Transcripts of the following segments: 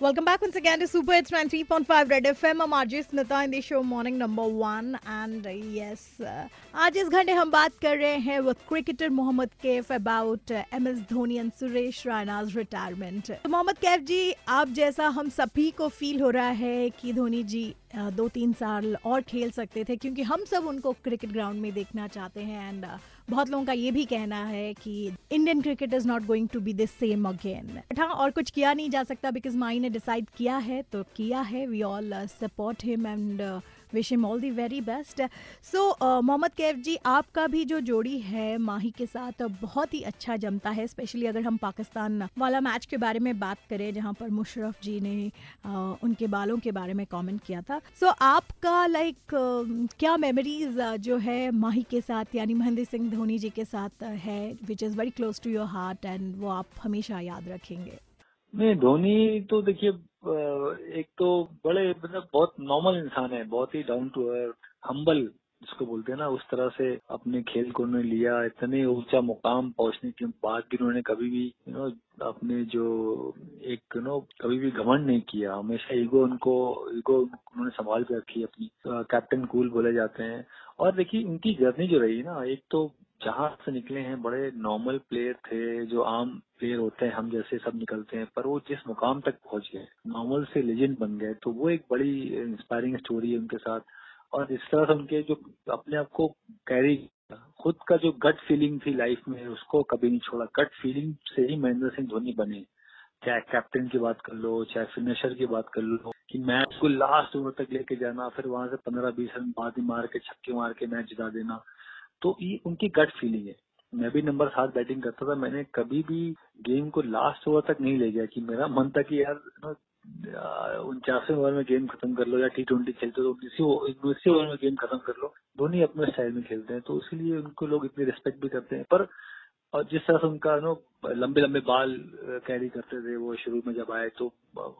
Welcome back once again to Super Hits 93.5 Red FM. I'm RJ Smita in the show Morning Number One. And uh, yes, uh, आज इस घंटे हम बात कर रहे हैं with cricketer Mohammad Kaif about M S Dhoni and Suresh Raina's retirement Mohammad Kaif ji आप जैसा हम सभी को फील हो रहा है कि धोनी जी uh, दो तीन साल और खेल सकते थे क्योंकि हम सब उनको क्रिकेट ग्राउंड में देखना चाहते हैं एंड बहुत लोगों का ये भी कहना है कि Indian cricket is not going to be the same again हाँ और कुछ किया नहीं जा सकता बिकॉज़ माई ने डिसाइड किया है तो किया है। We all support him and wish him all the very best so Mohammad Kaif ji आपका भी जो जोड़ी है माही के साथ बहुत ही अच्छा जमता है स्पेशली अगर हम पाकिस्तान वाला मैच के बारे में बात करें जहाँ पर मुशरफ जी ने uh, उनके बालों के बारे में कमेंट किया था। सो so, आपका लाइक like, uh, क्या मेमोरीज uh, जो है माही के साथ यानी महेंद्र सिंह धोनी जी के साथ है which is very close to your heart and वो आप हमेशा याद रखेंगे। नहीं, धोनी तो देखिए एक तो बड़े मतलब बहुत नॉर्मल इंसान है, बहुत ही डाउन टू अर्थ हम्बल जिसको बोलते हैं ना, उस तरह से अपने खेल को उन्होंने लिया, इतने ऊँचा मुकाम पहुँचने के बाद भी उन्होंने कभी भी यू नो अपने जो एक यू नो कभी भी घमंड नहीं किया। हमेशा ईगो उनको ईगो उन्होंने संभाल के रखी अपनी। कैप्टन कूल बोले जाते हैं। और देखिए, उनकी जर्नी जो रही ना, एक तो जहाँ से निकले हैं, बड़े नॉर्मल प्लेयर थे, जो आम प्लेयर होते हैं, हम जैसे सब निकलते हैं, पर वो जिस मुकाम तक पहुँच गए नॉर्मल से लेजेंड बन गए तो वो एक बड़ी इंस्पायरिंग स्टोरी है उनके साथ। और इस तरह से उनके जो अपने आप को कैरी खुद का जो गट फीलिंग थी लाइफ में, उसको कभी नहीं छोड़ा। गट फीलिंग से ही महेंद्र सिंह धोनी बने। चाहे कैप्टन की बात कर लो, चाहे फिनिशर की बात कर लो, कि मैच को लास्ट ओवर तक लेके जाना, फिर वहाँ से पंद्रह बीस रन बाद ही मार के, छक्के मार के मैच जिता देना। तो ये उनकी गट फीलिंग है। मैं भी नंबर सात बैटिंग करता था, मैंने कभी भी गेम को लास्ट ओवर तक नहीं ले गया कि मेरा मन था कि यार उनचासवें ओवर में गेम खत्म कर लो या टी ट्वेंटी खेलते तो उन्नीसवीं ओवर में गेम खत्म कर लो। धोनी अपने स्टाइल में खेलते हैं तो इसीलिए उनको लोग इतनी रिस्पेक्ट भी करते हैं। पर, और जिस तरह से उनका, नो, लंबे लंबे बाल कैरी करते थे वो शुरू में जब आए तो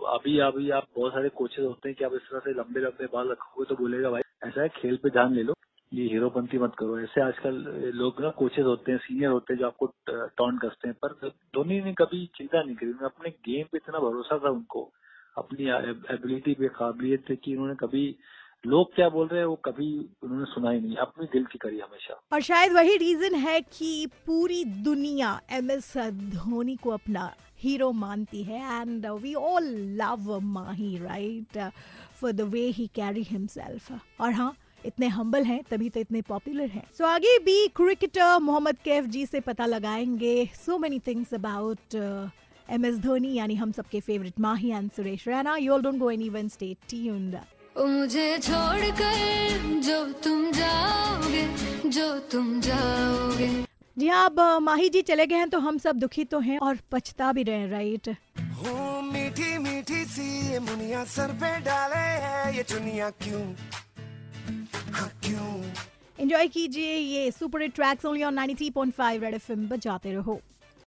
अभी अभी आप बहुत सारे कोचेज होते हैं कि आप इस तरह से लंबे लंबे बाल रखोगे तो बोलेगा, भाई, ऐसा है, खेल पे ध्यान ले लो। ये हीरोपंती मत करो। ऐसे आजकल लोग ना कोचेज होते हैं सीनियर होते हैं जो आपको टॉन्ट करते हैं, पर धोनी ने कभी चिंता नहीं करी। अपने गेम पे इतना भरोसा था उनको, अपनी एबिलिटी पे, काबिलियत थे कि उन्होंने कभी, लोग क्या बोल रहे हैं वो कभी उन्होंने सुना ही नहीं, अपनी दिल की करी हमेशा। और शायद वही रीजन है कि पूरी दुनिया एम एस धोनी को अपना हीरो मानती है and we all love Mahi right for the way he carry himself और हाँ इतने हम्बल हैं तभी तो इतने पॉपुलर हैं। सो so, आगे भी क्रिकेटर मोहम्मद कैफ जी से पता लगाएँगे so many things about M S Dhoni यानी हम सबके favourite Mahi and Suresh Raina. You all don't go anyone stay tuned मुझे छोड़कर जो तुम जाओगे जो तुम जाओगे। जी हाँ अब माही जी चले गए हैं तो हम सब दुखी तो हैं और पछता भी रहे राइट मीठी मीठी सी ये मुनिया सर पे डाले है ये चुनिया क्यों? एंजॉय कीजिए ये super tracks only on 93.5 Red FM बजाते रहो।